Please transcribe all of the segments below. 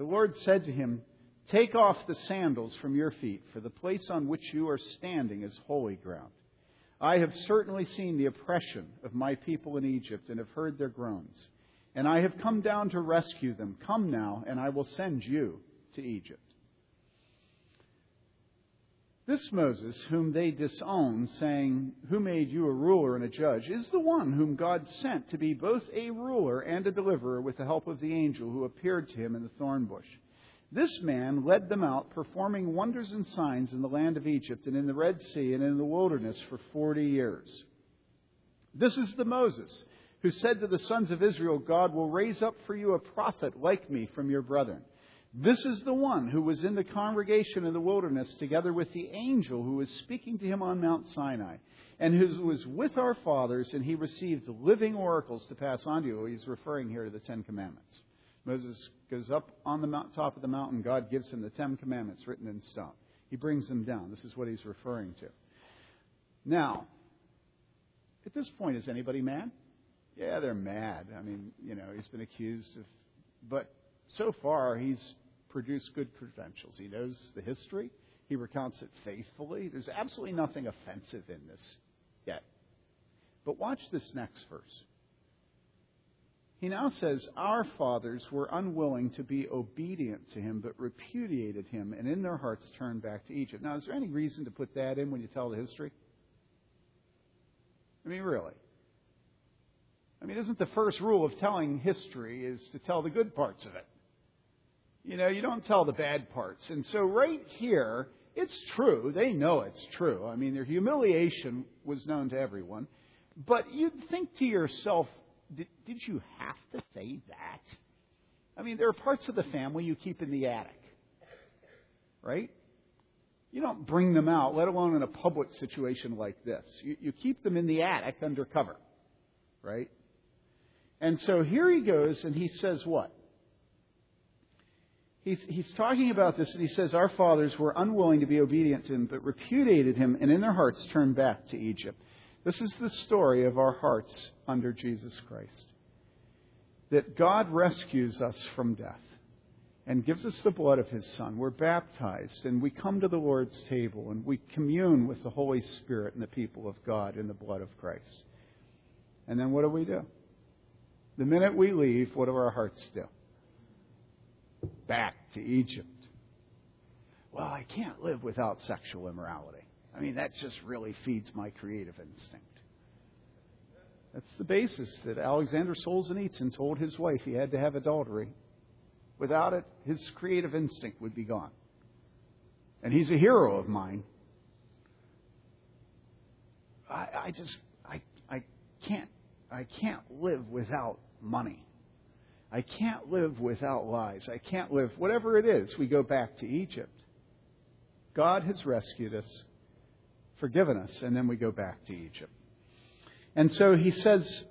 The Lord said to him, Take off the sandals from your feet, for the place on which you are standing is holy ground. I have certainly seen the oppression of my people in Egypt and have heard their groans. And I have come down to rescue them. Come now, and I will send you to Egypt. This Moses, whom they disown, saying, Who made you a ruler and a judge, is the one whom God sent to be both a ruler and a deliverer with the help of the angel who appeared to him in the thorn bush. This man led them out, performing wonders and signs in the land of Egypt and in the Red Sea and in the wilderness for forty years. This is the Moses who said to the sons of Israel, God will raise up for you a prophet like me from your brethren. This is the one who was in the congregation in the wilderness together with the angel who was speaking to him on Mount Sinai, and who was with our fathers, and he received living oracles to pass on to you. He's referring here to the Ten Commandments. Moses goes up on the top of the mountain. God gives him the Ten Commandments written in stone. He brings them down. This is what he's referring to. Now, at this point, is anybody mad? Yeah, they're mad. I mean, you know, he's been accused of. But so far, he's produced good credentials. He knows the history, he recounts it faithfully. There's absolutely nothing offensive in this yet. But watch this next verse. He now says, Our fathers were unwilling to be obedient to him, but repudiated him, and in their hearts turned back to Egypt. Now, is there any reason to put that in when you tell the history? I mean, really. I mean, isn't the first rule of telling history is to tell the good parts of it? You know, you don't tell the bad parts. And so right here, it's true. They know it's true. I mean, their humiliation was known to everyone. But you'd think to yourself, did, did you have to say that? I mean, there are parts of the family you keep in the attic, right? You don't bring them out, let alone in a public situation like this. You, you keep them in the attic under cover, right? And so here he goes and he says what? He's, he's talking about this and he says, Our fathers were unwilling to be obedient to him, but repudiated him and in their hearts turned back to Egypt. This is the story of our hearts under Jesus Christ. That God rescues us from death and gives us the blood of his Son. We're baptized and we come to the Lord's table and we commune with the Holy Spirit and the people of God in the blood of Christ. And then what do we do? The minute we leave, what do our hearts do? Back to Egypt. Well, I can't live without sexual immorality. I mean, that just really feeds my creative instinct. That's the basis that Alexander Solzhenitsyn told his wife he had to have adultery. Without it, his creative instinct would be gone. And he's a hero of mine. I, I just, I, I can't, I can't live without money. I can't live without lies. I can't live, whatever it is, we go back to Egypt. God has rescued us forgiven us, and then we go back to Egypt. And so he says,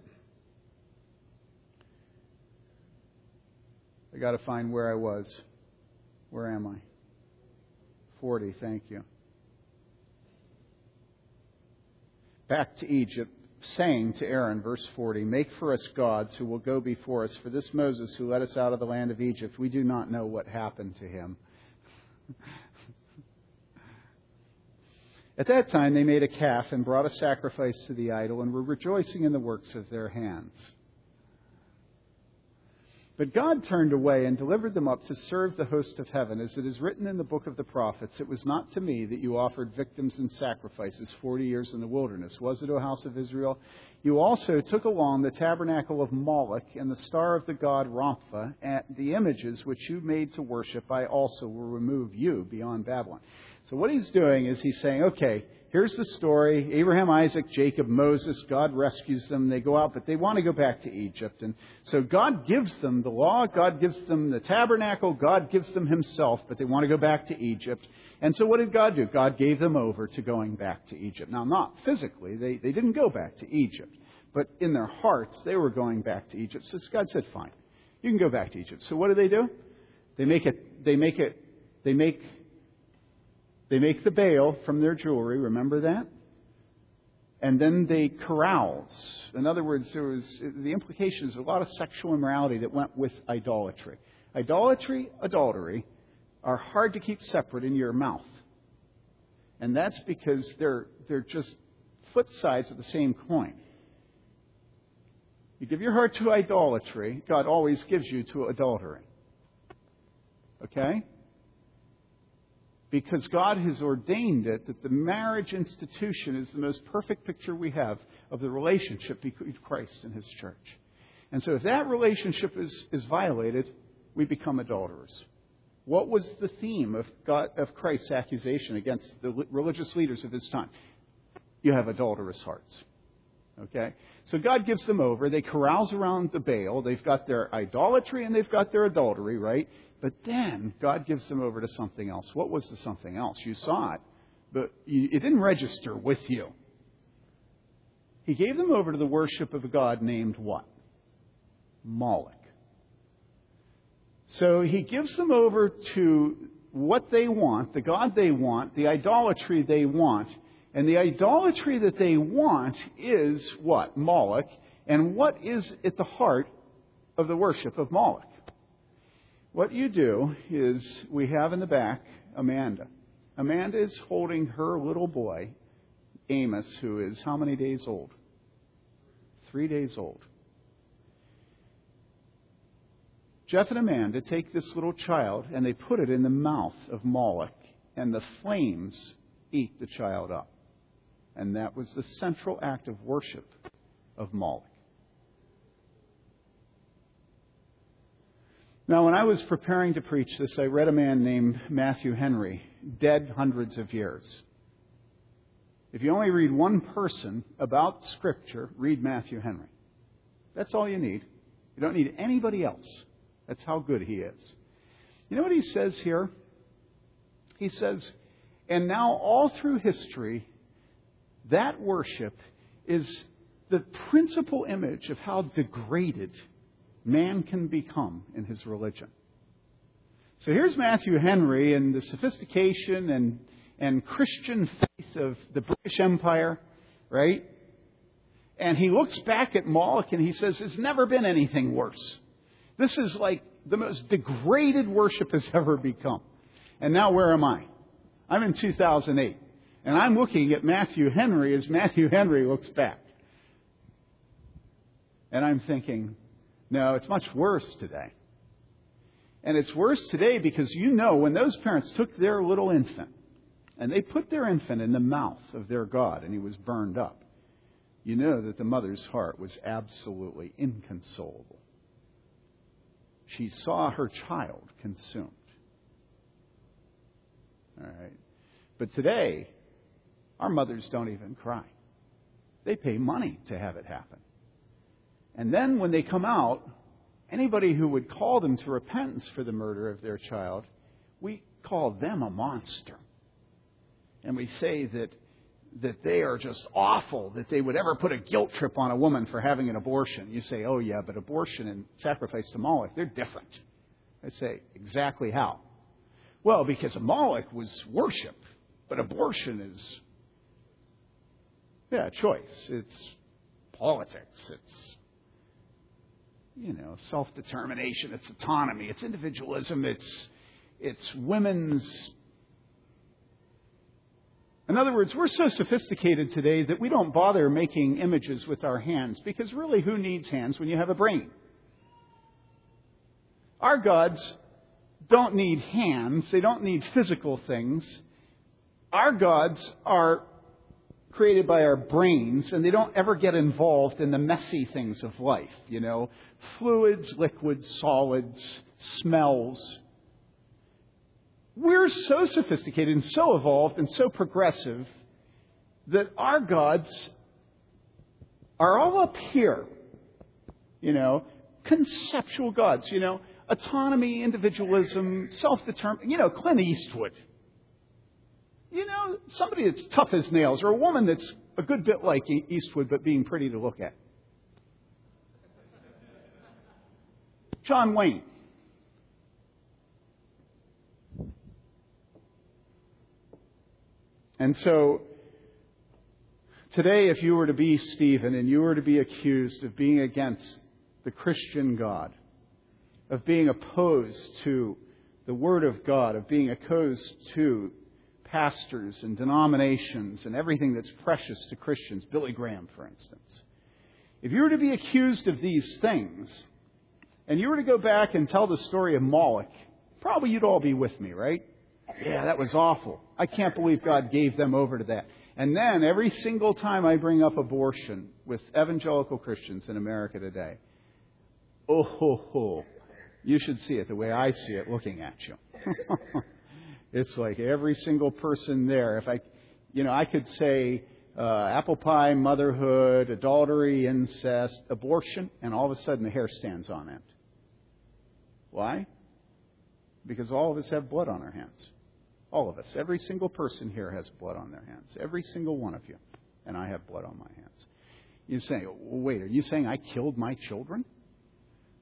I got to find where I was. Where am I? 40, thank you. Back to Egypt, saying to Aaron, verse 40, Make for us gods who will go before us. For this Moses who led us out of the land of Egypt, we do not know what happened to him. At that time, they made a calf and brought a sacrifice to the idol and were rejoicing in the works of their hands. But God turned away and delivered them up to serve the host of heaven. As it is written in the book of the prophets, it was not to me that you offered victims and sacrifices forty years in the wilderness. Was it, O house of Israel? You also took along the tabernacle of Moloch and the star of the god Rompha, and the images which you made to worship, I also will remove you beyond Babylon. So what he's doing is he's saying, okay, here's the story Abraham, Isaac, Jacob, Moses, God rescues them. They go out, but they want to go back to Egypt. And so God gives them the law, God gives them the tabernacle, God gives them himself, but they want to go back to Egypt. And so what did God do? God gave them over to going back to Egypt. Now, not physically, they, they didn't go back to Egypt, but in their hearts, they were going back to Egypt. So God said, fine, you can go back to Egypt. So what do they do? They make it, they make it, they make they make the Baal from their jewelry, remember that? And then they carouse. In other words, there was the implication is a lot of sexual immorality that went with idolatry. Idolatry, adultery are hard to keep separate in your mouth. And that's because they're, they're just foot sides of the same coin. You give your heart to idolatry, God always gives you to adultery. Okay? Because God has ordained it that the marriage institution is the most perfect picture we have of the relationship between Christ and His church. And so if that relationship is, is violated, we become adulterers. What was the theme of, God, of Christ's accusation against the religious leaders of his time? You have adulterous hearts. Okay? So God gives them over. They carouse around the Baal. They've got their idolatry and they've got their adultery, right? But then God gives them over to something else. What was the something else? You saw it, but it didn't register with you. He gave them over to the worship of a God named what? Moloch. So he gives them over to what they want, the God they want, the idolatry they want. And the idolatry that they want is what? Moloch. And what is at the heart of the worship of Moloch? What you do is we have in the back Amanda. Amanda is holding her little boy, Amos, who is how many days old? Three days old. Jeff and Amanda take this little child and they put it in the mouth of Moloch, and the flames eat the child up. And that was the central act of worship of Moloch. Now, when I was preparing to preach this, I read a man named Matthew Henry, dead hundreds of years. If you only read one person about Scripture, read Matthew Henry. That's all you need. You don't need anybody else. That's how good he is. You know what he says here? He says, and now all through history, that worship is the principal image of how degraded man can become in his religion. So here's Matthew Henry and the sophistication and, and Christian faith of the British Empire, right? And he looks back at Moloch and he says, It's never been anything worse. This is like the most degraded worship has ever become. And now where am I? I'm in 2008. And I'm looking at Matthew Henry as Matthew Henry looks back. And I'm thinking, no, it's much worse today. And it's worse today because you know when those parents took their little infant and they put their infant in the mouth of their God and he was burned up, you know that the mother's heart was absolutely inconsolable. She saw her child consumed. All right. But today, our mothers don't even cry. They pay money to have it happen. And then when they come out, anybody who would call them to repentance for the murder of their child, we call them a monster. And we say that, that they are just awful, that they would ever put a guilt trip on a woman for having an abortion. You say, oh, yeah, but abortion and sacrifice to Moloch, they're different. I say, exactly how? Well, because Moloch was worship, but abortion is, yeah, choice. It's politics. It's you know, self determination, it's autonomy, it's individualism, it's, it's women's. In other words, we're so sophisticated today that we don't bother making images with our hands because really, who needs hands when you have a brain? Our gods don't need hands, they don't need physical things. Our gods are created by our brains, and they don't ever get involved in the messy things of life, you know, fluids, liquids, solids, smells. We're so sophisticated and so evolved and so progressive that our gods are all up here, you know, conceptual gods, you know, autonomy, individualism, self determination, you know, Clint Eastwood. You know, somebody that's tough as nails, or a woman that's a good bit like Eastwood but being pretty to look at. John Wayne. And so, today, if you were to be Stephen and you were to be accused of being against the Christian God, of being opposed to the Word of God, of being opposed to pastors and denominations and everything that's precious to Christians, Billy Graham, for instance. If you were to be accused of these things, and you were to go back and tell the story of Moloch, probably you'd all be with me, right? Yeah, that was awful. I can't believe God gave them over to that. And then every single time I bring up abortion with evangelical Christians in America today, oh ho ho, you should see it the way I see it looking at you. it's like every single person there. If I, you know, I could say uh, apple pie, motherhood, adultery, incest, abortion, and all of a sudden the hair stands on end. Why? Because all of us have blood on our hands. All of us. Every single person here has blood on their hands. Every single one of you. And I have blood on my hands. You say, wait, are you saying I killed my children?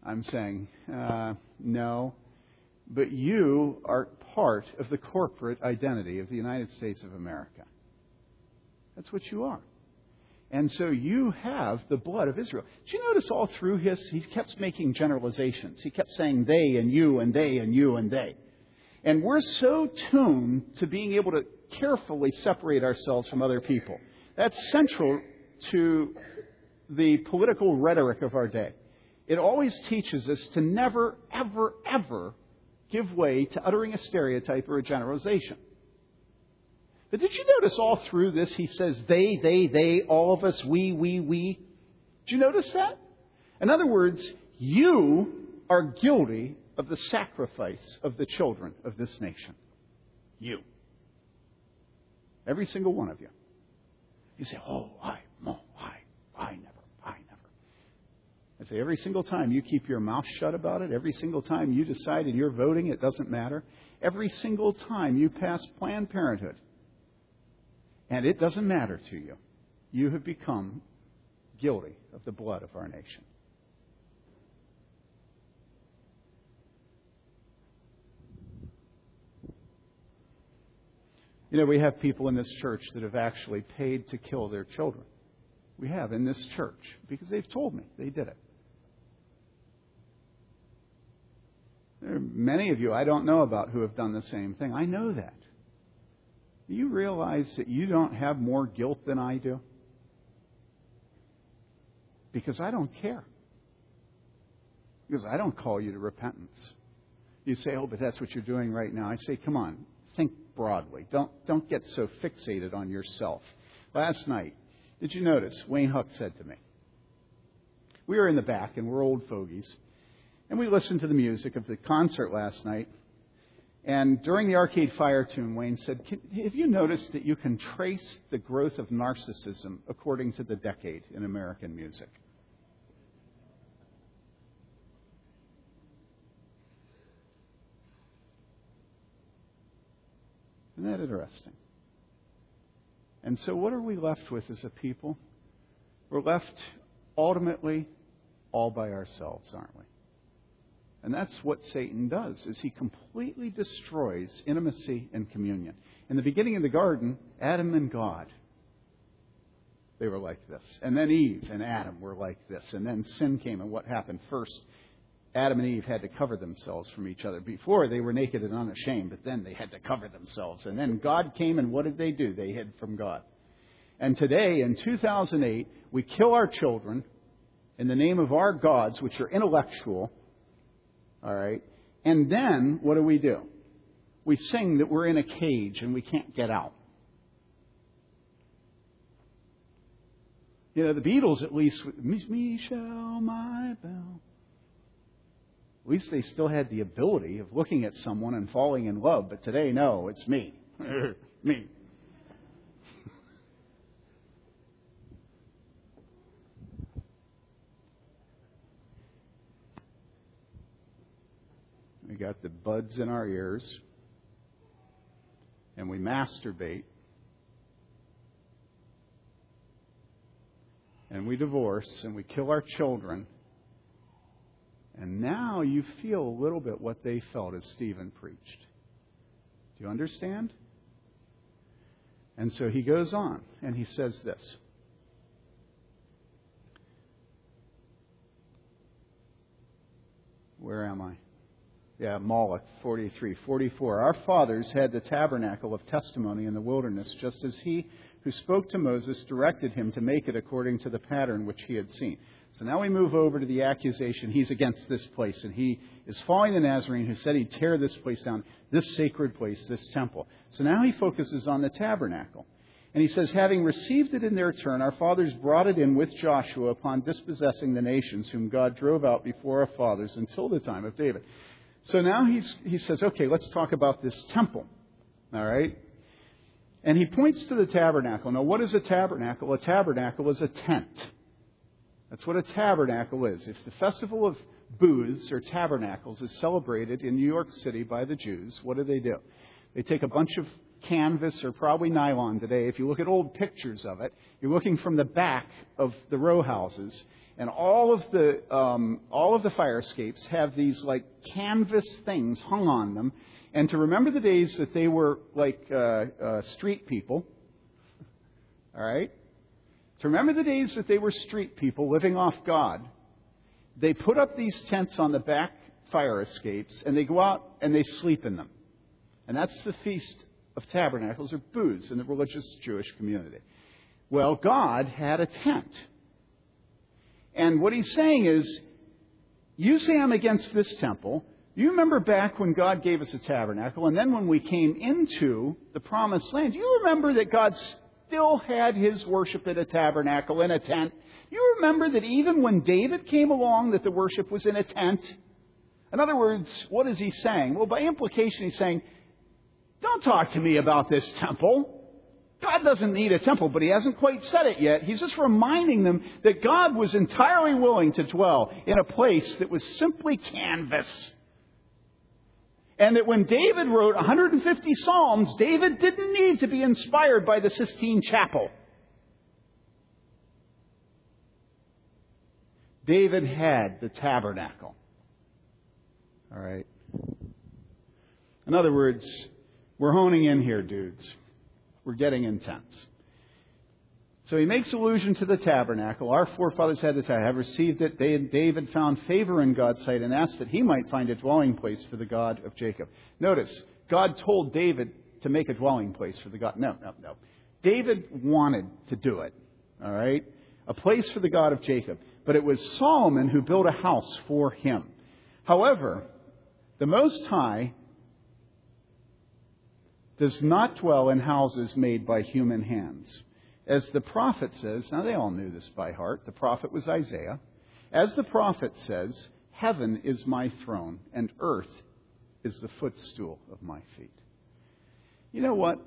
I'm saying, uh, no. But you are part of the corporate identity of the United States of America. That's what you are. And so you have the blood of Israel. Did you notice all through his, he kept making generalizations. He kept saying they and you and they and you and they. And we're so tuned to being able to carefully separate ourselves from other people. That's central to the political rhetoric of our day. It always teaches us to never, ever, ever give way to uttering a stereotype or a generalization. But did you notice all through this he says they, they, they, all of us, we, we, we? Did you notice that? In other words, you are guilty of the sacrifice of the children of this nation. You. Every single one of you. You say, oh, I, no, I, I never. I say, every single time you keep your mouth shut about it, every single time you decide and you're voting, it doesn't matter. Every single time you pass Planned Parenthood, and it doesn't matter to you, you have become guilty of the blood of our nation. You know, we have people in this church that have actually paid to kill their children. We have in this church because they've told me they did it. There are many of you I don't know about who have done the same thing. I know that. Do you realize that you don't have more guilt than I do? Because I don't care. Because I don't call you to repentance. You say, oh, but that's what you're doing right now. I say, come on, think broadly. Don't, don't get so fixated on yourself. Last night, did you notice? Wayne Huck said to me, We were in the back and we're old fogies, and we listened to the music of the concert last night. And during the Arcade Fire tune, Wayne said, Have you noticed that you can trace the growth of narcissism according to the decade in American music? Isn't that interesting? And so, what are we left with as a people? We're left ultimately all by ourselves, aren't we? And that's what Satan does, is he completely destroys intimacy and communion. In the beginning of the garden, Adam and God, they were like this. And then Eve and Adam were like this. And then sin came, and what happened? First, Adam and Eve had to cover themselves from each other. Before, they were naked and unashamed, but then they had to cover themselves. And then God came, and what did they do? They hid from God. And today, in 2008, we kill our children in the name of our gods, which are intellectual. All right? And then, what do we do? We sing that we're in a cage and we can't get out. You know, the Beatles, at least, me shall my bell. At least they still had the ability of looking at someone and falling in love, but today, no, it's me. me. We got the buds in our ears, and we masturbate, and we divorce, and we kill our children and now you feel a little bit what they felt as Stephen preached. Do you understand? And so he goes on and he says this. where am I? Yeah, Moloch, 43. 44. Our fathers had the tabernacle of testimony in the wilderness, just as he who spoke to Moses directed him to make it according to the pattern which he had seen. So now we move over to the accusation. He's against this place, and he is following the Nazarene who said he'd tear this place down, this sacred place, this temple. So now he focuses on the tabernacle. And he says, Having received it in their turn, our fathers brought it in with Joshua upon dispossessing the nations whom God drove out before our fathers until the time of David. So now he's, he says, Okay, let's talk about this temple. All right? And he points to the tabernacle. Now, what is a tabernacle? A tabernacle is a tent. That's what a tabernacle is. If the festival of booths or tabernacles is celebrated in New York City by the Jews, what do they do? They take a bunch of canvas or probably nylon today. If you look at old pictures of it, you're looking from the back of the row houses, and all of the um, all of the fire escapes have these like canvas things hung on them. And to remember the days that they were like uh, uh, street people, all right, to remember the days that they were street people living off God, they put up these tents on the back fire escapes and they go out and they sleep in them. And that's the Feast of Tabernacles or booths in the religious Jewish community. Well, God had a tent. And what he's saying is, you say I'm against this temple. You remember back when God gave us a tabernacle, and then when we came into the promised land, you remember that God still had his worship in a tabernacle, in a tent. You remember that even when David came along, that the worship was in a tent. In other words, what is he saying? Well, by implication, he's saying, don't talk to me about this temple. God doesn't need a temple, but he hasn't quite said it yet. He's just reminding them that God was entirely willing to dwell in a place that was simply canvas. And that when David wrote 150 Psalms, David didn't need to be inspired by the Sistine Chapel. David had the tabernacle. All right. In other words, we're honing in here, dudes. We're getting intense. So he makes allusion to the tabernacle. Our forefathers had the tabernacle, have received it. They, David found favor in God's sight and asked that he might find a dwelling place for the God of Jacob. Notice, God told David to make a dwelling place for the God. No, no, no. David wanted to do it. All right? A place for the God of Jacob. But it was Solomon who built a house for him. However, the Most High does not dwell in houses made by human hands. As the prophet says, now they all knew this by heart, the prophet was Isaiah. As the prophet says, Heaven is my throne, and earth is the footstool of my feet. You know what?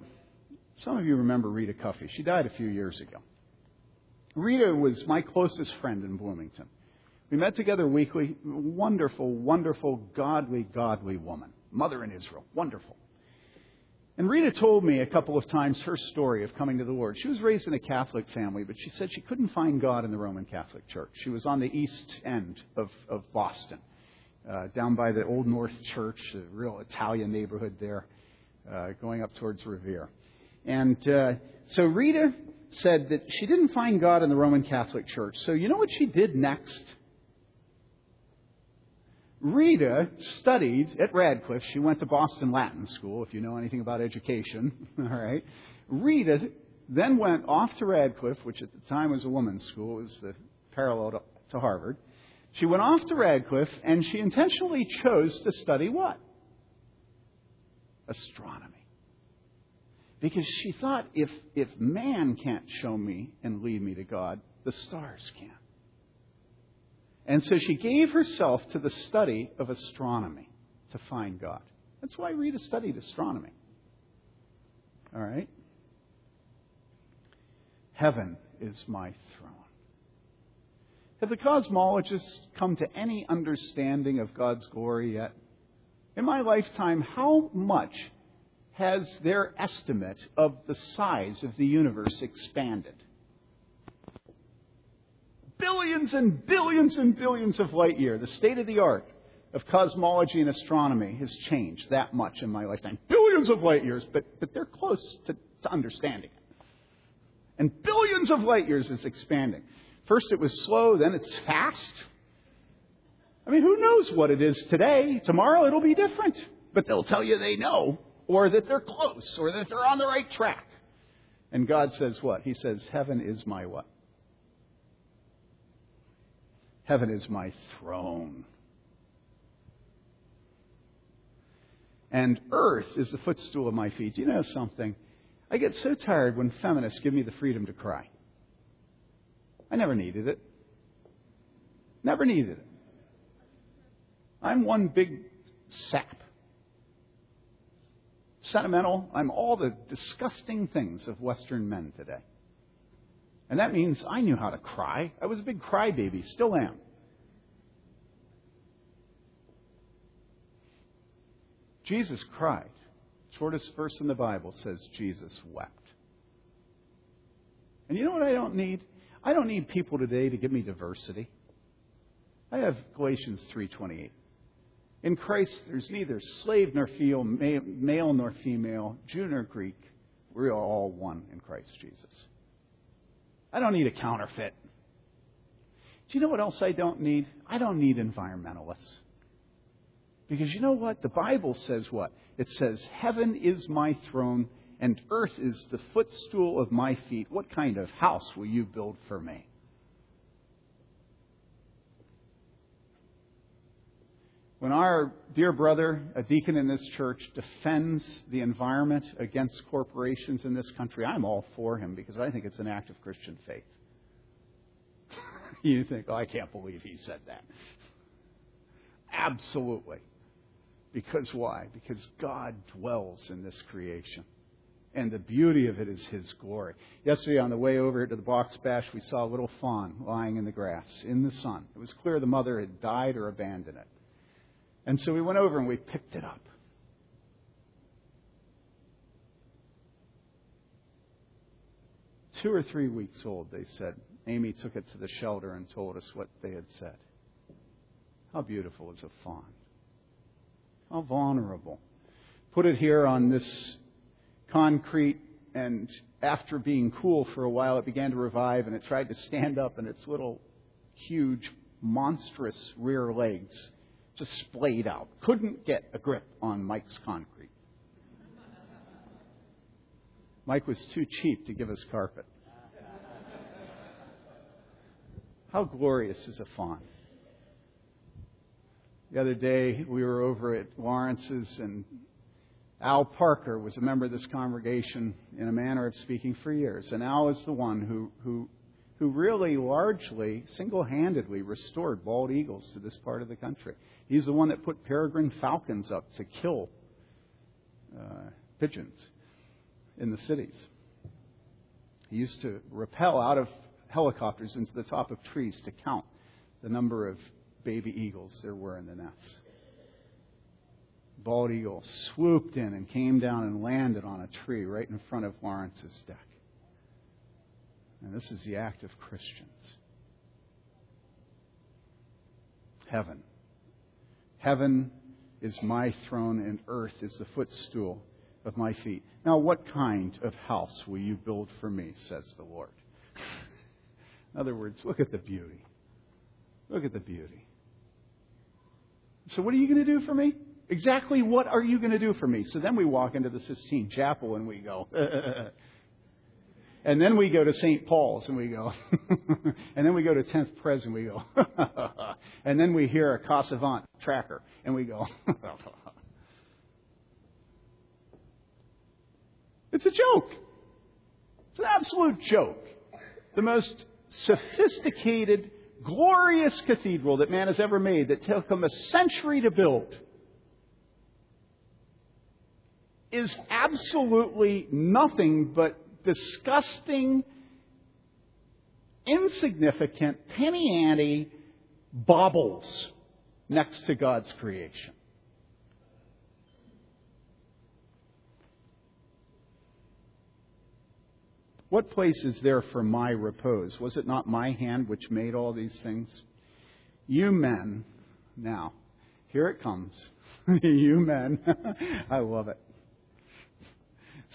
Some of you remember Rita Cuffey. She died a few years ago. Rita was my closest friend in Bloomington. We met together weekly. Wonderful, wonderful, godly, godly woman. Mother in Israel. Wonderful. And Rita told me a couple of times her story of coming to the Lord. She was raised in a Catholic family, but she said she couldn't find God in the Roman Catholic Church. She was on the east end of, of Boston, uh, down by the Old North Church, a real Italian neighborhood there, uh, going up towards Revere. And uh, so Rita said that she didn't find God in the Roman Catholic Church. So you know what she did next? Rita studied at Radcliffe. She went to Boston Latin School, if you know anything about education. All right. Rita then went off to Radcliffe, which at the time was a women's school. It was the parallel to, to Harvard. She went off to Radcliffe, and she intentionally chose to study what? Astronomy. Because she thought if, if man can't show me and lead me to God, the stars can. And so she gave herself to the study of astronomy to find God. That's why Rita studied astronomy. All right? Heaven is my throne. Have the cosmologists come to any understanding of God's glory yet? In my lifetime, how much has their estimate of the size of the universe expanded? Billions and billions and billions of light years. The state of the art of cosmology and astronomy has changed that much in my lifetime. Billions of light years, but, but they're close to, to understanding it. And billions of light years is expanding. First it was slow, then it's fast. I mean, who knows what it is today? Tomorrow it'll be different. But they'll tell you they know, or that they're close, or that they're on the right track. And God says what? He says, Heaven is my what? Heaven is my throne. And earth is the footstool of my feet. You know something? I get so tired when feminists give me the freedom to cry. I never needed it. Never needed it. I'm one big sap. Sentimental. I'm all the disgusting things of Western men today. And that means I knew how to cry. I was a big crybaby, still am. Jesus cried. Shortest verse in the Bible says Jesus wept. And you know what I don't need? I don't need people today to give me diversity. I have Galatians 3:28. In Christ there's neither slave nor female, male nor female, Jew nor Greek. We are all one in Christ Jesus. I don't need a counterfeit. Do you know what else I don't need? I don't need environmentalists. Because you know what? The Bible says what? It says, Heaven is my throne and earth is the footstool of my feet. What kind of house will you build for me? When our dear brother, a deacon in this church, defends the environment against corporations in this country, I'm all for him because I think it's an act of Christian faith. you think, oh, I can't believe he said that. Absolutely. Because why? Because God dwells in this creation. And the beauty of it is His glory. Yesterday, on the way over to the box bash, we saw a little fawn lying in the grass in the sun. It was clear the mother had died or abandoned it. And so we went over and we picked it up. Two or three weeks old, they said. Amy took it to the shelter and told us what they had said. How beautiful is a fawn? How vulnerable. Put it here on this concrete, and after being cool for a while, it began to revive, and it tried to stand up, and its little, huge, monstrous rear legs just splayed out. Couldn't get a grip on Mike's concrete. Mike was too cheap to give us carpet. How glorious is a fawn? The other day, we were over at Lawrence's, and Al Parker was a member of this congregation in a manner of speaking for years. And Al is the one who, who, who really largely, single handedly restored bald eagles to this part of the country. He's the one that put peregrine falcons up to kill uh, pigeons in the cities. He used to rappel out of helicopters into the top of trees to count the number of baby eagles there were in the nests. Bald eagle swooped in and came down and landed on a tree right in front of Lawrence's deck. And this is the act of Christians. Heaven. Heaven is my throne, and earth is the footstool of my feet. Now, what kind of house will you build for me, says the Lord? In other words, look at the beauty. Look at the beauty. So, what are you going to do for me? Exactly what are you going to do for me? So then we walk into the Sistine Chapel and we go, and then we go to St. Paul's and we go, and then we go to 10th Pres and we go, and then we hear a Casavant tracker and we go, it's a joke. It's an absolute joke. The most sophisticated glorious cathedral that man has ever made that took him a century to build is absolutely nothing but disgusting, insignificant, penny ante baubles next to God's creation. What place is there for my repose? Was it not my hand which made all these things? You men, now, here it comes. you men, I love it.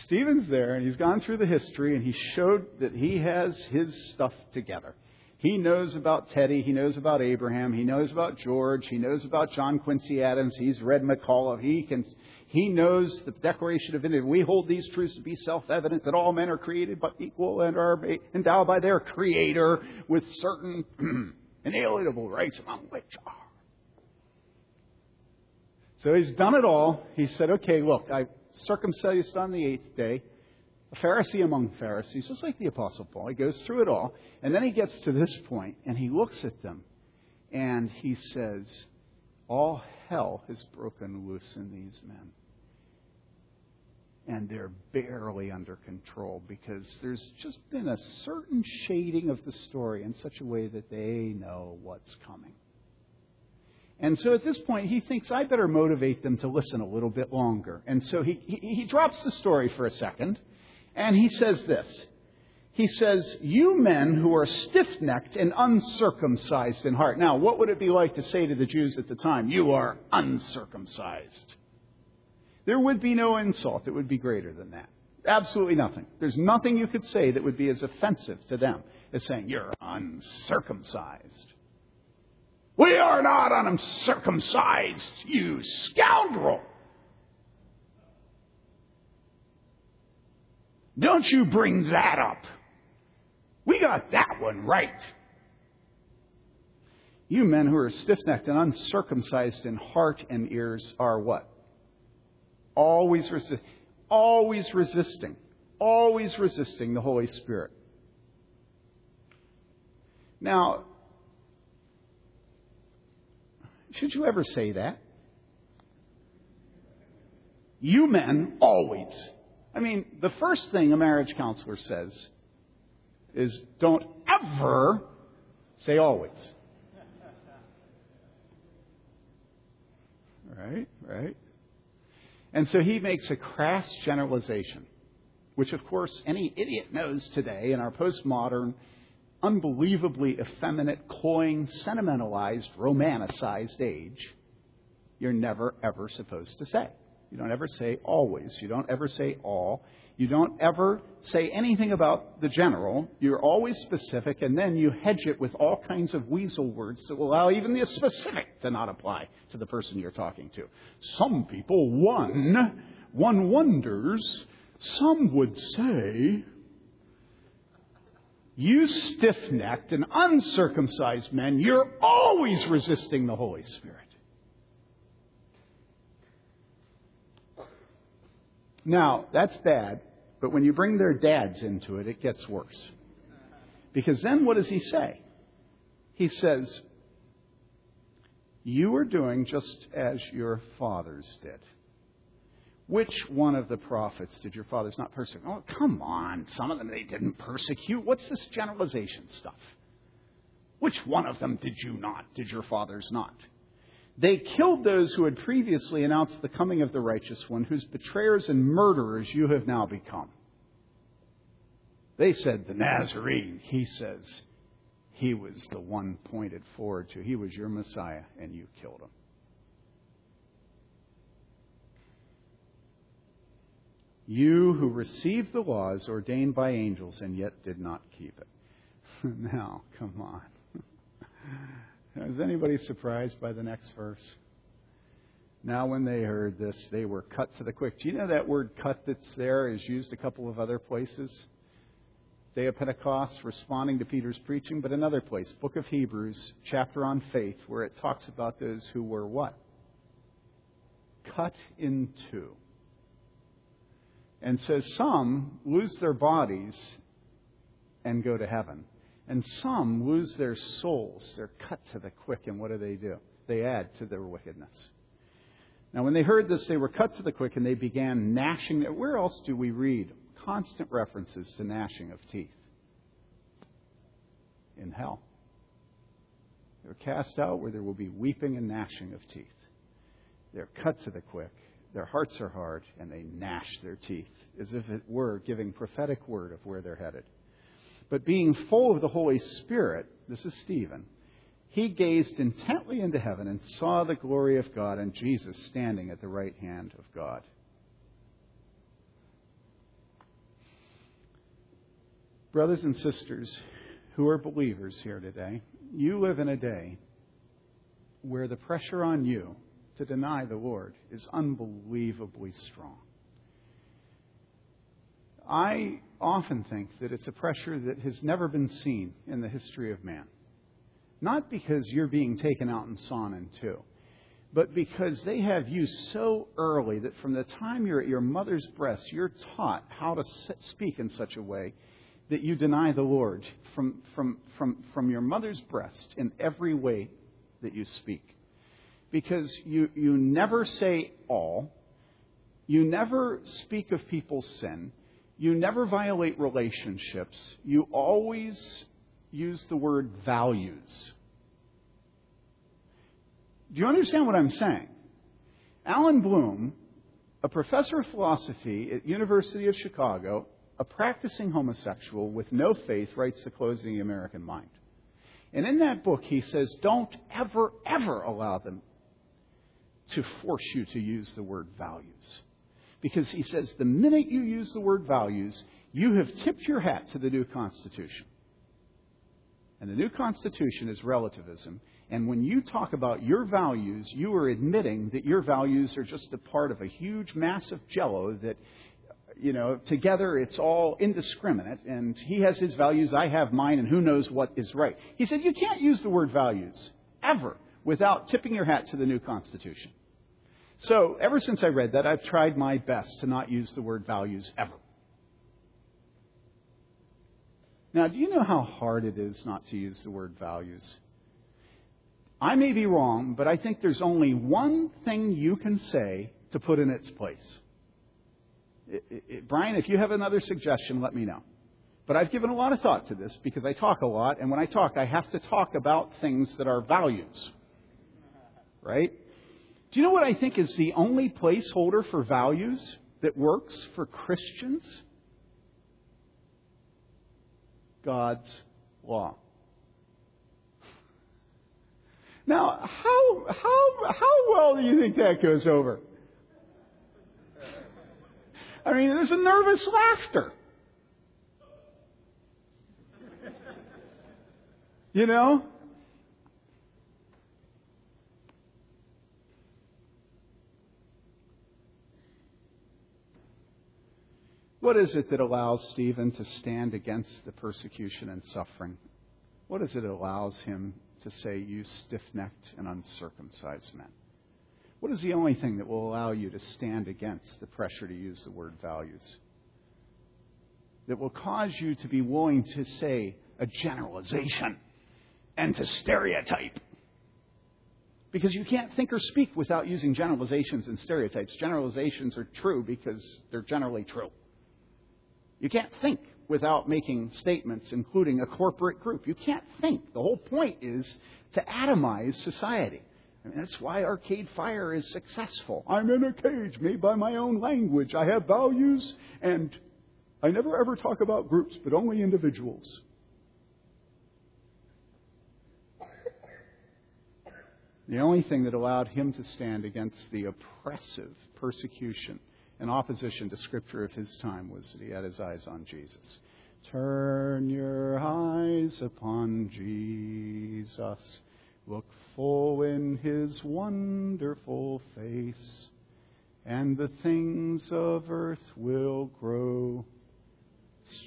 Stephen's there, and he's gone through the history, and he showed that he has his stuff together. He knows about Teddy. He knows about Abraham. He knows about George. He knows about John Quincy Adams. He's read McCullough. He can, he knows the Declaration of Independence. We hold these truths to be self-evident that all men are created but equal and are endowed by their Creator with certain inalienable rights among which are. So he's done it all. He said, okay, look, I circumcised on the eighth day a Pharisee among Pharisees, just like the Apostle Paul. He goes through it all, and then he gets to this point, and he looks at them, and he says, All hell has broken loose in these men. And they're barely under control because there's just been a certain shading of the story in such a way that they know what's coming. And so at this point, he thinks, I better motivate them to listen a little bit longer. And so he, he, he drops the story for a second and he says this. He says, You men who are stiff necked and uncircumcised in heart. Now, what would it be like to say to the Jews at the time? You are uncircumcised. There would be no insult that would be greater than that. Absolutely nothing. There's nothing you could say that would be as offensive to them as saying, You're uncircumcised. We are not uncircumcised, you scoundrel. Don't you bring that up. We got that one right. You men who are stiff necked and uncircumcised in heart and ears are what? Always, resi- always resisting. Always resisting the Holy Spirit. Now, should you ever say that? You men always I mean, the first thing a marriage counselor says is don't ever say always. Right? Right? And so he makes a crass generalization, which, of course, any idiot knows today in our postmodern, unbelievably effeminate, cloying, sentimentalized, romanticized age, you're never, ever supposed to say. You don't ever say always. You don't ever say all. You don't ever say anything about the general. You're always specific, and then you hedge it with all kinds of weasel words that will allow even the specific to not apply to the person you're talking to. Some people, one, one wonders, some would say, you stiff necked and uncircumcised men, you're always resisting the Holy Spirit. Now, that's bad, but when you bring their dads into it, it gets worse. Because then what does he say? He says, You are doing just as your fathers did. Which one of the prophets did your fathers not persecute? Oh, come on. Some of them they didn't persecute. What's this generalization stuff? Which one of them did you not? Did your fathers not? They killed those who had previously announced the coming of the righteous one, whose betrayers and murderers you have now become. They said, The Nazarene. He says, He was the one pointed forward to. He was your Messiah, and you killed him. You who received the laws ordained by angels and yet did not keep it. now, come on. Is anybody surprised by the next verse? Now, when they heard this, they were cut to the quick. Do you know that word cut that's there is used a couple of other places? Day of Pentecost, responding to Peter's preaching, but another place, Book of Hebrews, chapter on faith, where it talks about those who were what? Cut in two. And says some lose their bodies and go to heaven. And some lose their souls. They're cut to the quick, and what do they do? They add to their wickedness. Now, when they heard this, they were cut to the quick, and they began gnashing. Where else do we read constant references to gnashing of teeth? In hell. They're cast out where there will be weeping and gnashing of teeth. They're cut to the quick. Their hearts are hard, and they gnash their teeth as if it were giving prophetic word of where they're headed. But being full of the Holy Spirit, this is Stephen, he gazed intently into heaven and saw the glory of God and Jesus standing at the right hand of God. Brothers and sisters who are believers here today, you live in a day where the pressure on you to deny the Lord is unbelievably strong. I often think that it's a pressure that has never been seen in the history of man. Not because you're being taken out and sawn in two, but because they have you so early that from the time you're at your mother's breast, you're taught how to speak in such a way that you deny the Lord from, from, from, from your mother's breast in every way that you speak. Because you, you never say all, you never speak of people's sin, you never violate relationships, you always use the word values. Do you understand what I'm saying? Allan Bloom, a professor of philosophy at University of Chicago, a practicing homosexual with no faith writes The Closing of the American Mind. And in that book, he says, don't ever, ever allow them to force you to use the word values. Because he says, the minute you use the word values, you have tipped your hat to the new Constitution. And the new Constitution is relativism. And when you talk about your values, you are admitting that your values are just a part of a huge, mass of jello that you know, together it's all indiscriminate, and he has his values, I have mine, and who knows what is right. He said, You can't use the word values, ever, without tipping your hat to the new Constitution. So, ever since I read that, I've tried my best to not use the word values ever. Now, do you know how hard it is not to use the word values? I may be wrong, but I think there's only one thing you can say to put in its place. It, it, Brian, if you have another suggestion, let me know. But I've given a lot of thought to this because I talk a lot, and when I talk, I have to talk about things that are values. Right? Do you know what I think is the only placeholder for values that works for Christians? God's law. Now, how, how, how well do you think that goes over? I mean, there's a nervous laughter. You know? What is it that allows Stephen to stand against the persecution and suffering? What is it that allows him to say, You stiff necked and uncircumcised men? What is the only thing that will allow you to stand against the pressure to use the word values? That will cause you to be willing to say a generalization and to stereotype. Because you can't think or speak without using generalizations and stereotypes. Generalizations are true because they're generally true. You can't think without making statements, including a corporate group. You can't think. The whole point is to atomize society. Mean, that's why Arcade Fire is successful. I'm in a cage made by my own language. I have values, and I never ever talk about groups, but only individuals. The only thing that allowed him to stand against the oppressive persecution and opposition to Scripture of his time was that he had his eyes on Jesus. Turn your eyes upon Jesus. Look full in his wonderful face, and the things of earth will grow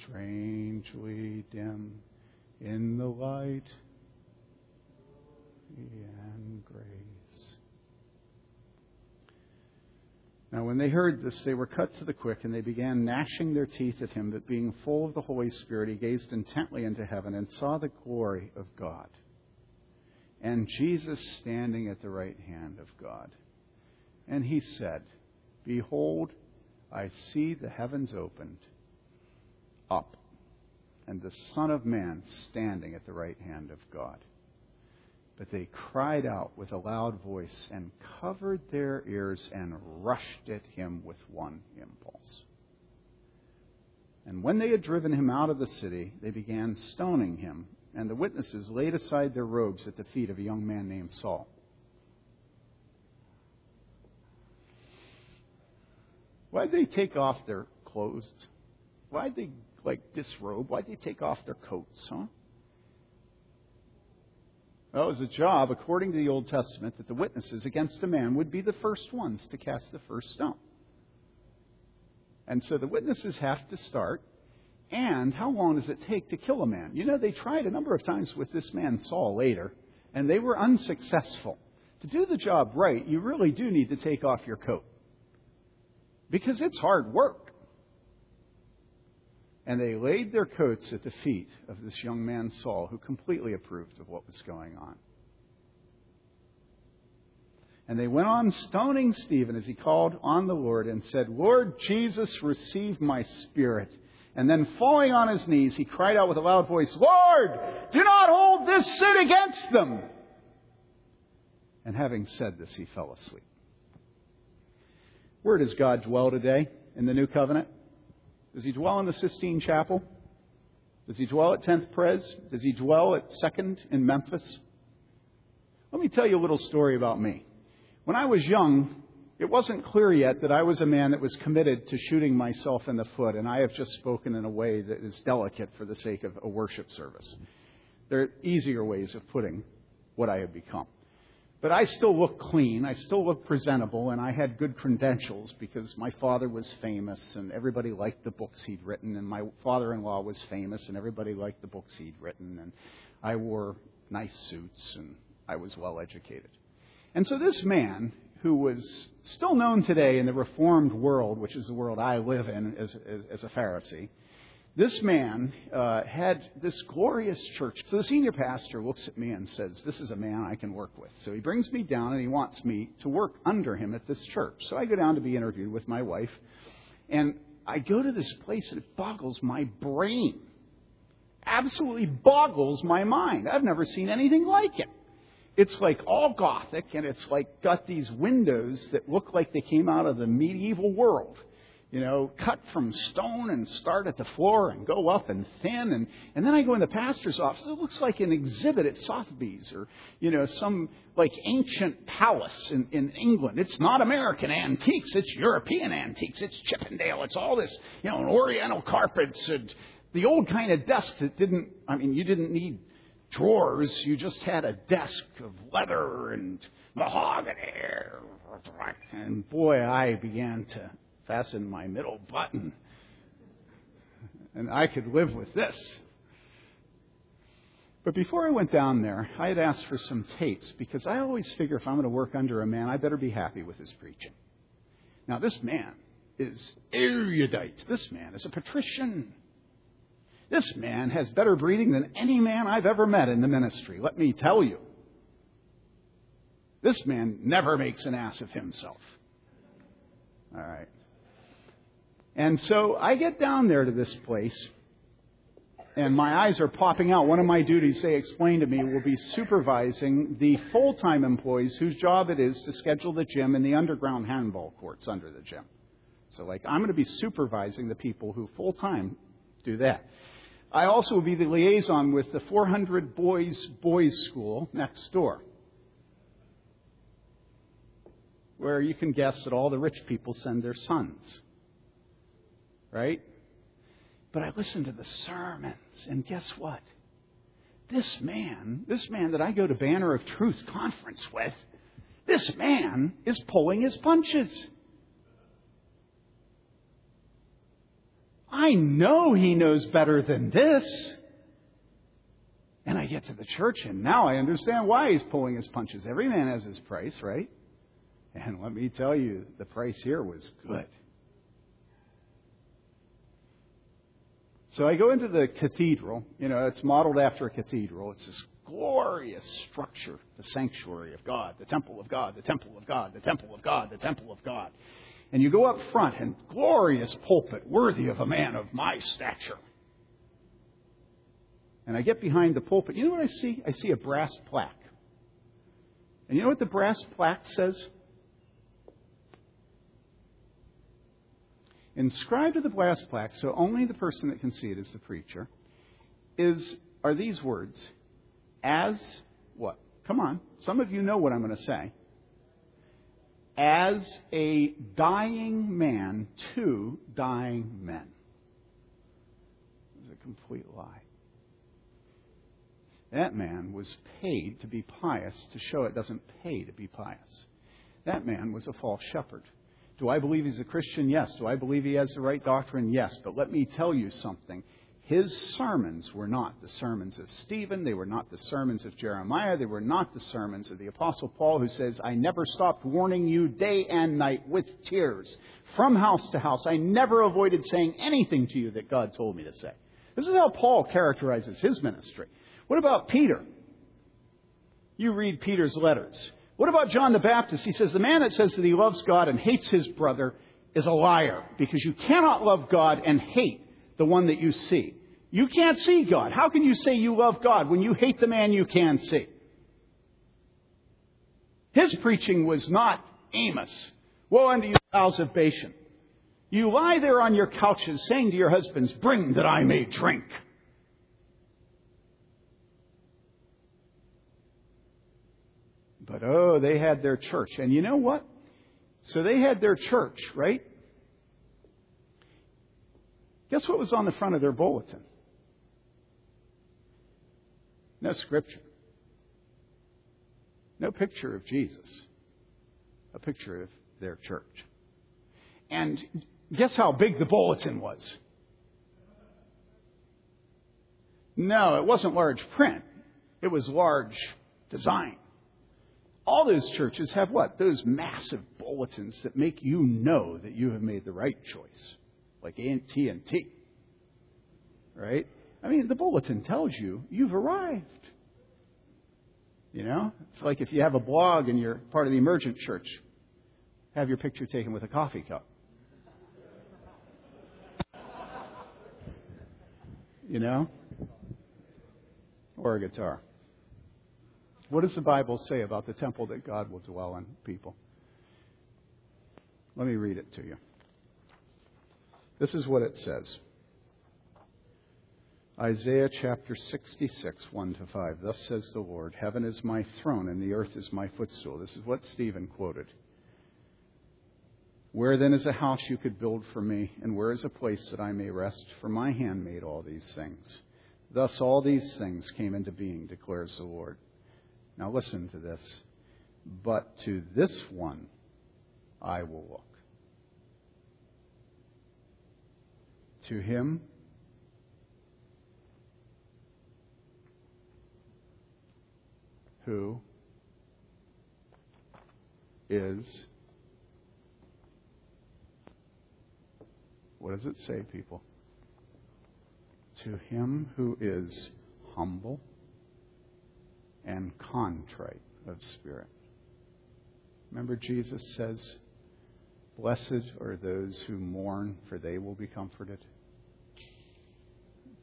strangely dim in the light and grace. Now, when they heard this, they were cut to the quick, and they began gnashing their teeth at him. But being full of the Holy Spirit, he gazed intently into heaven and saw the glory of God and Jesus standing at the right hand of God. And he said, Behold, I see the heavens opened up, and the Son of Man standing at the right hand of God. But they cried out with a loud voice and covered their ears and rushed at him with one impulse. And when they had driven him out of the city, they began stoning him and the witnesses laid aside their robes at the feet of a young man named Saul. Why'd they take off their clothes? Why'd they like disrobe? Why'd they take off their coats, huh? Well, it was a job, according to the Old Testament, that the witnesses against a man would be the first ones to cast the first stone. And so the witnesses have to start. And how long does it take to kill a man? You know, they tried a number of times with this man Saul later, and they were unsuccessful. To do the job right, you really do need to take off your coat. Because it's hard work. And they laid their coats at the feet of this young man Saul, who completely approved of what was going on. And they went on stoning Stephen as he called on the Lord and said, Lord Jesus, receive my spirit. And then falling on his knees, he cried out with a loud voice, Lord, do not hold this sin against them. And having said this, he fell asleep. Where does God dwell today in the new covenant? Does he dwell in the Sistine Chapel? Does he dwell at 10th Pres? Does he dwell at 2nd in Memphis? Let me tell you a little story about me. When I was young, it wasn't clear yet that I was a man that was committed to shooting myself in the foot, and I have just spoken in a way that is delicate for the sake of a worship service. There are easier ways of putting what I have become. But I still look clean, I still look presentable, and I had good credentials because my father was famous and everybody liked the books he'd written, and my father in law was famous and everybody liked the books he'd written, and I wore nice suits and I was well educated. And so this man, who was still known today in the Reformed world, which is the world I live in as, as, as a Pharisee, this man uh, had this glorious church. So the senior pastor looks at me and says, This is a man I can work with. So he brings me down and he wants me to work under him at this church. So I go down to be interviewed with my wife. And I go to this place and it boggles my brain. Absolutely boggles my mind. I've never seen anything like it it's like all Gothic, and it's like got these windows that look like they came out of the medieval world. You know, cut from stone and start at the floor and go up and thin. And, and then I go in the pastor's office. It looks like an exhibit at Sotheby's or, you know, some like ancient palace in, in England. It's not American antiques. It's European antiques. It's Chippendale. It's all this, you know, oriental carpets and the old kind of desk that didn't, I mean, you didn't need drawers. You just had a desk of leather and mahogany. And boy, I began to fasten my middle button. And I could live with this. But before I went down there, I had asked for some tapes because I always figure if I'm going to work under a man, I better be happy with his preaching. Now, this man is erudite. This man is a patrician. This man has better breeding than any man I've ever met in the ministry, let me tell you. This man never makes an ass of himself. All right. And so I get down there to this place, and my eyes are popping out. One of my duties, they explained to me, will be supervising the full time employees whose job it is to schedule the gym and the underground handball courts under the gym. So, like, I'm going to be supervising the people who full time do that. I also will be the liaison with the 400 boys boys school next door, where you can guess that all the rich people send their sons. Right? But I listen to the sermons, and guess what? This man, this man that I go to Banner of Truth conference with, this man is pulling his punches. I know he knows better than this. And I get to the church, and now I understand why he's pulling his punches. Every man has his price, right? And let me tell you, the price here was good. So I go into the cathedral. You know, it's modeled after a cathedral. It's this glorious structure, the sanctuary of God, the temple of God, the temple of God, the temple of God, the temple of God and you go up front and glorious pulpit, worthy of a man of my stature. And I get behind the pulpit. You know what I see? I see a brass plaque. And you know what the brass plaque says? Inscribed to the brass plaque, so only the person that can see it is the preacher, is are these words. As what? Come on. Some of you know what I'm going to say as a dying man to dying men. It's a complete lie. That man was paid to be pious to show it doesn't pay to be pious. That man was a false shepherd. Do I believe he's a Christian? Yes. Do I believe he has the right doctrine? Yes. But let me tell you something. His sermons were not the sermons of Stephen. They were not the sermons of Jeremiah. They were not the sermons of the Apostle Paul, who says, I never stopped warning you day and night with tears from house to house. I never avoided saying anything to you that God told me to say. This is how Paul characterizes his ministry. What about Peter? You read Peter's letters. What about John the Baptist? He says, The man that says that he loves God and hates his brother is a liar because you cannot love God and hate the one that you see. You can't see God. How can you say you love God when you hate the man you can see? His preaching was not Amos. Woe unto you, house of Bashan. You lie there on your couches saying to your husbands, Bring that I may drink. But oh, they had their church. And you know what? So they had their church, right? Guess what was on the front of their bulletin? No scripture. No picture of Jesus. A picture of their church. And guess how big the bulletin was? No, it wasn't large print. It was large design. All those churches have what? Those massive bulletins that make you know that you have made the right choice, like AT and T. Right? I mean, the bulletin tells you you've arrived. You know, it's like if you have a blog and you're part of the emergent church, have your picture taken with a coffee cup. You know, or a guitar. What does the Bible say about the temple that God will dwell in, people? Let me read it to you. This is what it says. Isaiah chapter 66, 1 to 5. Thus says the Lord Heaven is my throne, and the earth is my footstool. This is what Stephen quoted. Where then is a house you could build for me, and where is a place that I may rest? For my hand made all these things. Thus all these things came into being, declares the Lord. Now listen to this. But to this one I will look. To him who is, what does it say, people? To him who is humble and contrite of spirit. Remember, Jesus says, Blessed are those who mourn, for they will be comforted.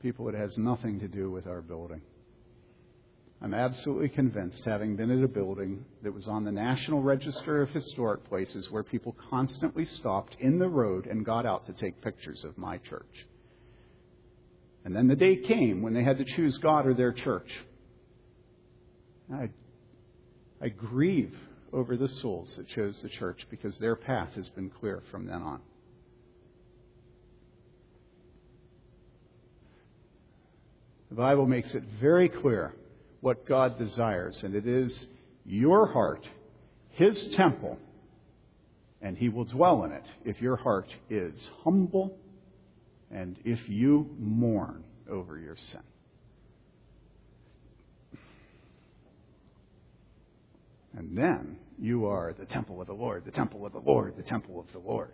People, it has nothing to do with our building. I'm absolutely convinced, having been at a building that was on the National Register of Historic Places where people constantly stopped in the road and got out to take pictures of my church. And then the day came when they had to choose God or their church. I, I grieve over the souls that chose the church because their path has been clear from then on. The Bible makes it very clear what God desires, and it is your heart, His temple, and He will dwell in it if your heart is humble and if you mourn over your sin. And then you are the temple of the Lord, the temple of the Lord, the temple of the Lord.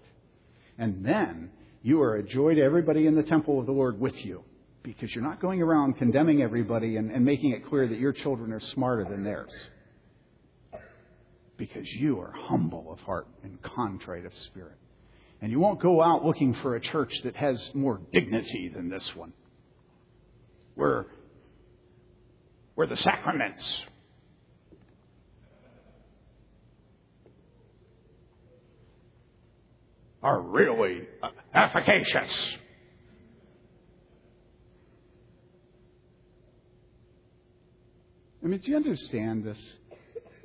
And then you are a joy to everybody in the temple of the Lord with you because you're not going around condemning everybody and, and making it clear that your children are smarter than theirs. Because you are humble of heart and contrite of spirit. And you won't go out looking for a church that has more dignity than this one. Where, where the sacraments are really efficacious. I mean, do you understand this?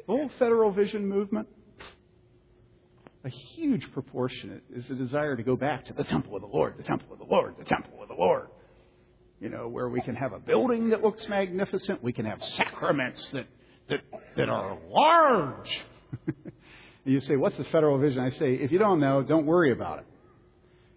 The whole federal vision movement, a huge proportion is a desire to go back to the temple of the Lord, the temple of the Lord, the temple of the Lord. you know, where we can have a building that looks magnificent, we can have sacraments that, that, that are large. you say, what's the federal vision? I say, if you don't know, don't worry about it.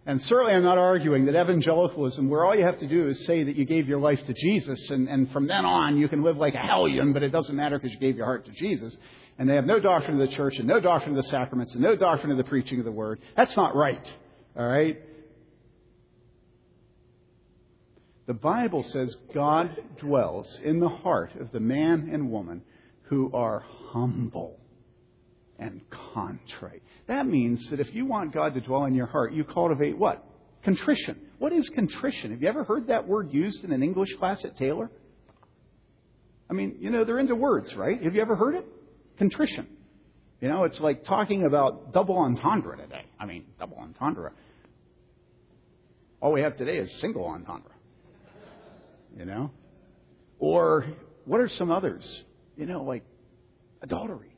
And certainly I'm not arguing that evangelicalism, where all you have to do is say that you gave your life to Jesus, and, and from then on you can live like a hellion, but it doesn't matter because you gave your heart to Jesus. And they have no doctrine of the church, and no doctrine of the sacraments, and no doctrine of the preaching of the word. That's not right. All right? The Bible says God dwells in the heart of the man and woman who are humble and contrite. That means that if you want God to dwell in your heart, you cultivate what? Contrition. What is contrition? Have you ever heard that word used in an English class at Taylor? I mean, you know, they're into words, right? Have you ever heard it? Contrition. You know, it's like talking about double entendre today. I mean, double entendre. All we have today is single entendre you know? Or what are some others? You know, like adultery.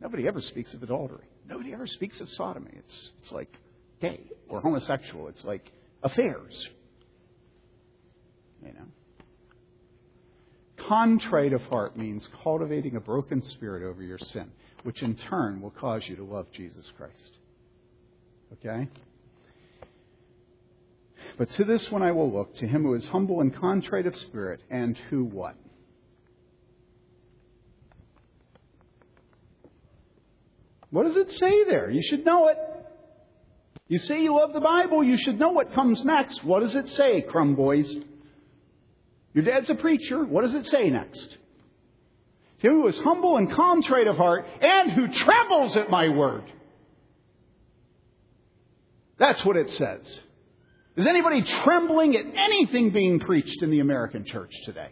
Nobody ever speaks of adultery. Nobody ever speaks of sodomy. It's, it's like gay or homosexual. It's like affairs. You know? Contrite of heart means cultivating a broken spirit over your sin, which in turn will cause you to love Jesus Christ. Okay? But to this one I will look, to him who is humble and contrite of spirit, and who what? What does it say there? You should know it. You say you love the Bible, you should know what comes next. What does it say, crumb boys? Your dad's a preacher. What does it say next? Him who is humble and contrite of heart, and who trembles at my word. That's what it says. Is anybody trembling at anything being preached in the American church today?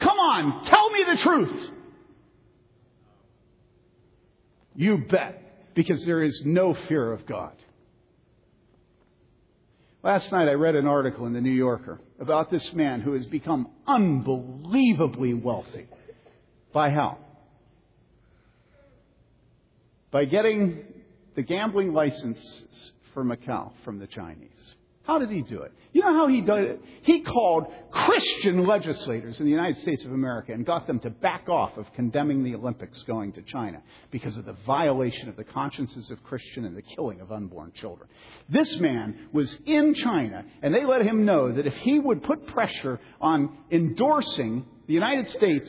Come on, tell me the truth. You bet, because there is no fear of God. Last night I read an article in the New Yorker about this man who has become unbelievably wealthy. By how? By getting the gambling licenses for Macau from the Chinese. How did he do it? You know how he did it? He called Christian legislators in the United States of America and got them to back off of condemning the Olympics going to China because of the violation of the consciences of Christian and the killing of unborn children. This man was in China and they let him know that if he would put pressure on endorsing the United States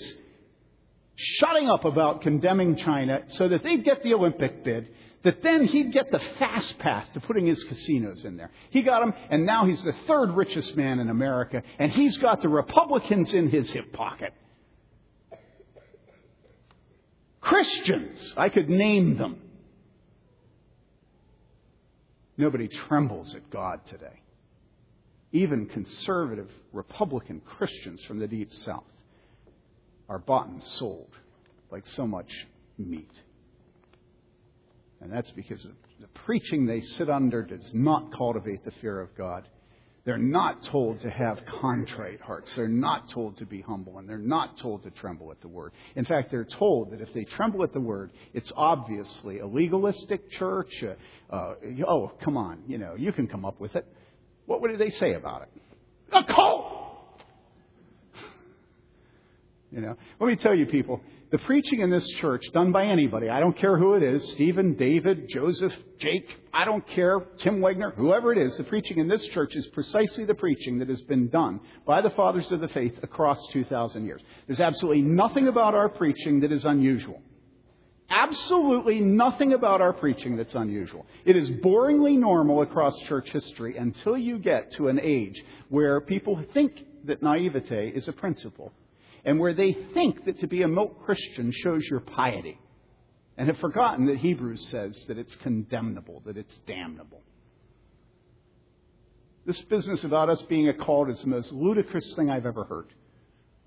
shutting up about condemning China so that they'd get the Olympic bid, that then he'd get the fast path to putting his casinos in there. He got them, and now he's the third richest man in America, and he's got the Republicans in his hip pocket. Christians, I could name them. Nobody trembles at God today. Even conservative Republican Christians from the deep south are bought and sold like so much meat. And that's because the preaching they sit under does not cultivate the fear of God. They're not told to have contrite hearts. They're not told to be humble, and they're not told to tremble at the word. In fact, they're told that if they tremble at the word, it's obviously a legalistic church. Uh, uh, oh, come on, you know, you can come up with it. What would they say about it? A cult. you know, let me tell you, people the preaching in this church done by anybody, I don't care who it is, Stephen, David, Joseph, Jake, I don't care, Tim Wegner, whoever it is, the preaching in this church is precisely the preaching that has been done by the fathers of the faith across 2,000 years. There's absolutely nothing about our preaching that is unusual. Absolutely nothing about our preaching that's unusual. It is boringly normal across church history until you get to an age where people think that naivete is a principle and where they think that to be a milk Christian shows your piety, and have forgotten that Hebrews says that it's condemnable, that it's damnable. This business about us being a cult is the most ludicrous thing I've ever heard.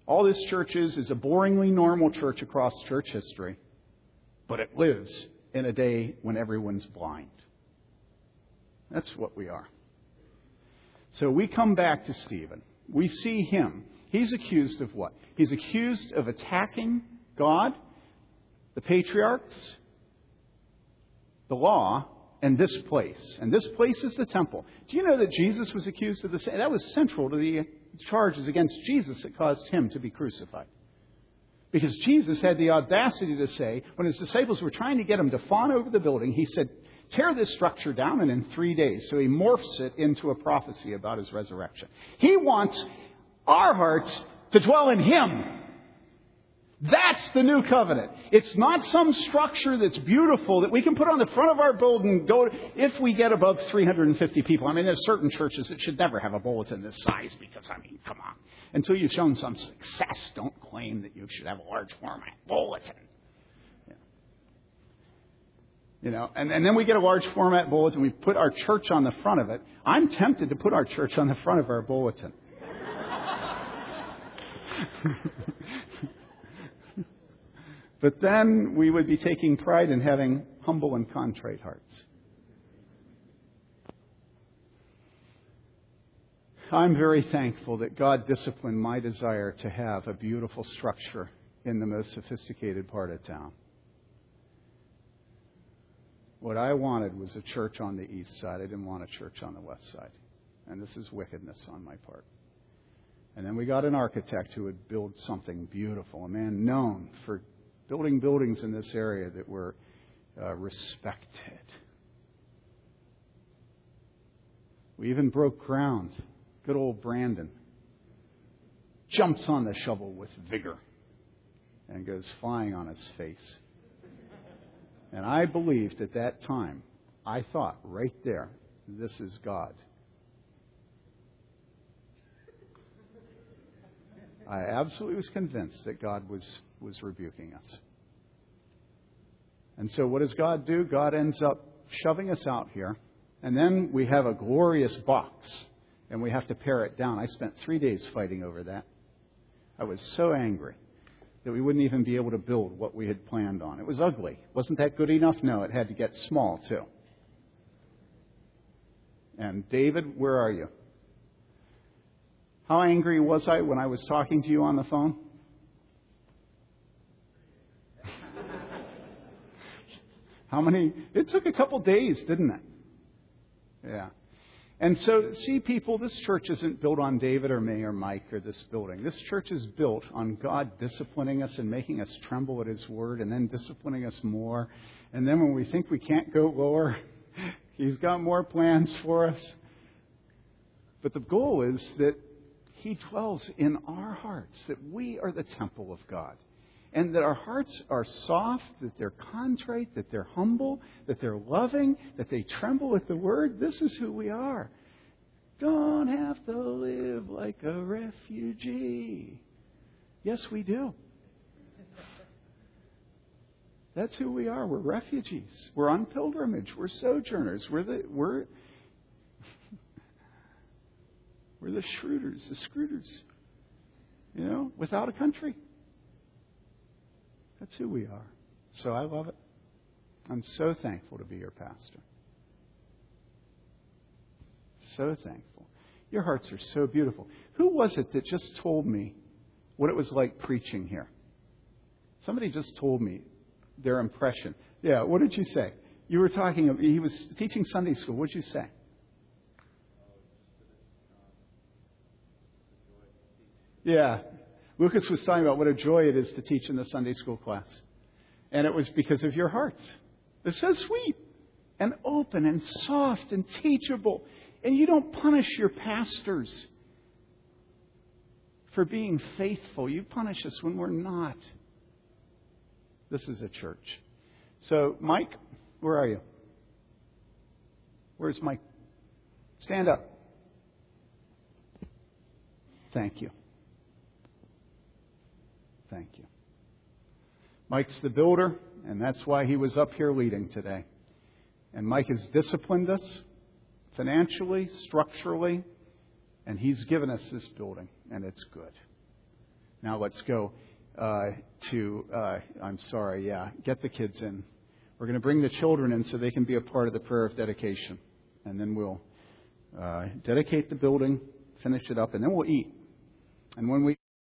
All this church is is a boringly normal church across church history, but it lives in a day when everyone's blind. That's what we are. So we come back to Stephen. We see him. He's accused of what? He's accused of attacking God, the patriarchs, the law, and this place. And this place is the temple. Do you know that Jesus was accused of the same? That was central to the charges against Jesus that caused him to be crucified. Because Jesus had the audacity to say, when his disciples were trying to get him to fawn over the building, he said, Tear this structure down, and in three days. So he morphs it into a prophecy about his resurrection. He wants our hearts to dwell in him that's the new covenant. It's not some structure that's beautiful that we can put on the front of our building go if we get above 350 people. I mean, there's certain churches that should never have a bulletin this size because, I mean, come on. Until you've shown some success, don't claim that you should have a large format bulletin. You know, and, and then we get a large format bulletin. We put our church on the front of it. I'm tempted to put our church on the front of our bulletin. But then we would be taking pride in having humble and contrite hearts. I'm very thankful that God disciplined my desire to have a beautiful structure in the most sophisticated part of town. What I wanted was a church on the east side. I didn't want a church on the west side. And this is wickedness on my part. And then we got an architect who would build something beautiful, a man known for building buildings in this area that were uh, respected. We even broke ground. Good old Brandon jumps on the shovel with vigor and goes flying on his face. And I believed at that time, I thought right there, this is God. I absolutely was convinced that God was was rebuking us. And so, what does God do? God ends up shoving us out here, and then we have a glorious box, and we have to pare it down. I spent three days fighting over that. I was so angry that we wouldn't even be able to build what we had planned on. It was ugly. Wasn't that good enough? No, it had to get small, too. And David, where are you? How angry was I when I was talking to you on the phone? How many? It took a couple days, didn't it? Yeah. And so, see, people, this church isn't built on David or me or Mike or this building. This church is built on God disciplining us and making us tremble at His word and then disciplining us more. And then when we think we can't go lower, He's got more plans for us. But the goal is that He dwells in our hearts, that we are the temple of God and that our hearts are soft, that they're contrite, that they're humble, that they're loving, that they tremble at the word. This is who we are. Don't have to live like a refugee. Yes, we do. That's who we are. We're refugees. We're on pilgrimage. We're sojourners. We're the we're we're the Schroeders, the Scrooters. You know, without a country. That's who we are. So I love it. I'm so thankful to be your pastor. So thankful. Your hearts are so beautiful. Who was it that just told me what it was like preaching here? Somebody just told me their impression. Yeah, what did you say? You were talking, he was teaching Sunday school. What did you say? Yeah, Lucas was talking about what a joy it is to teach in the Sunday school class. And it was because of your hearts. It's so sweet and open and soft and teachable. And you don't punish your pastors for being faithful. You punish us when we're not. This is a church. So, Mike, where are you? Where's Mike? Stand up. Thank you. Thank you. Mike's the builder, and that's why he was up here leading today. And Mike has disciplined us financially, structurally, and he's given us this building, and it's good. Now let's go uh, to, uh, I'm sorry, yeah, get the kids in. We're going to bring the children in so they can be a part of the prayer of dedication. And then we'll uh, dedicate the building, finish it up, and then we'll eat. And when we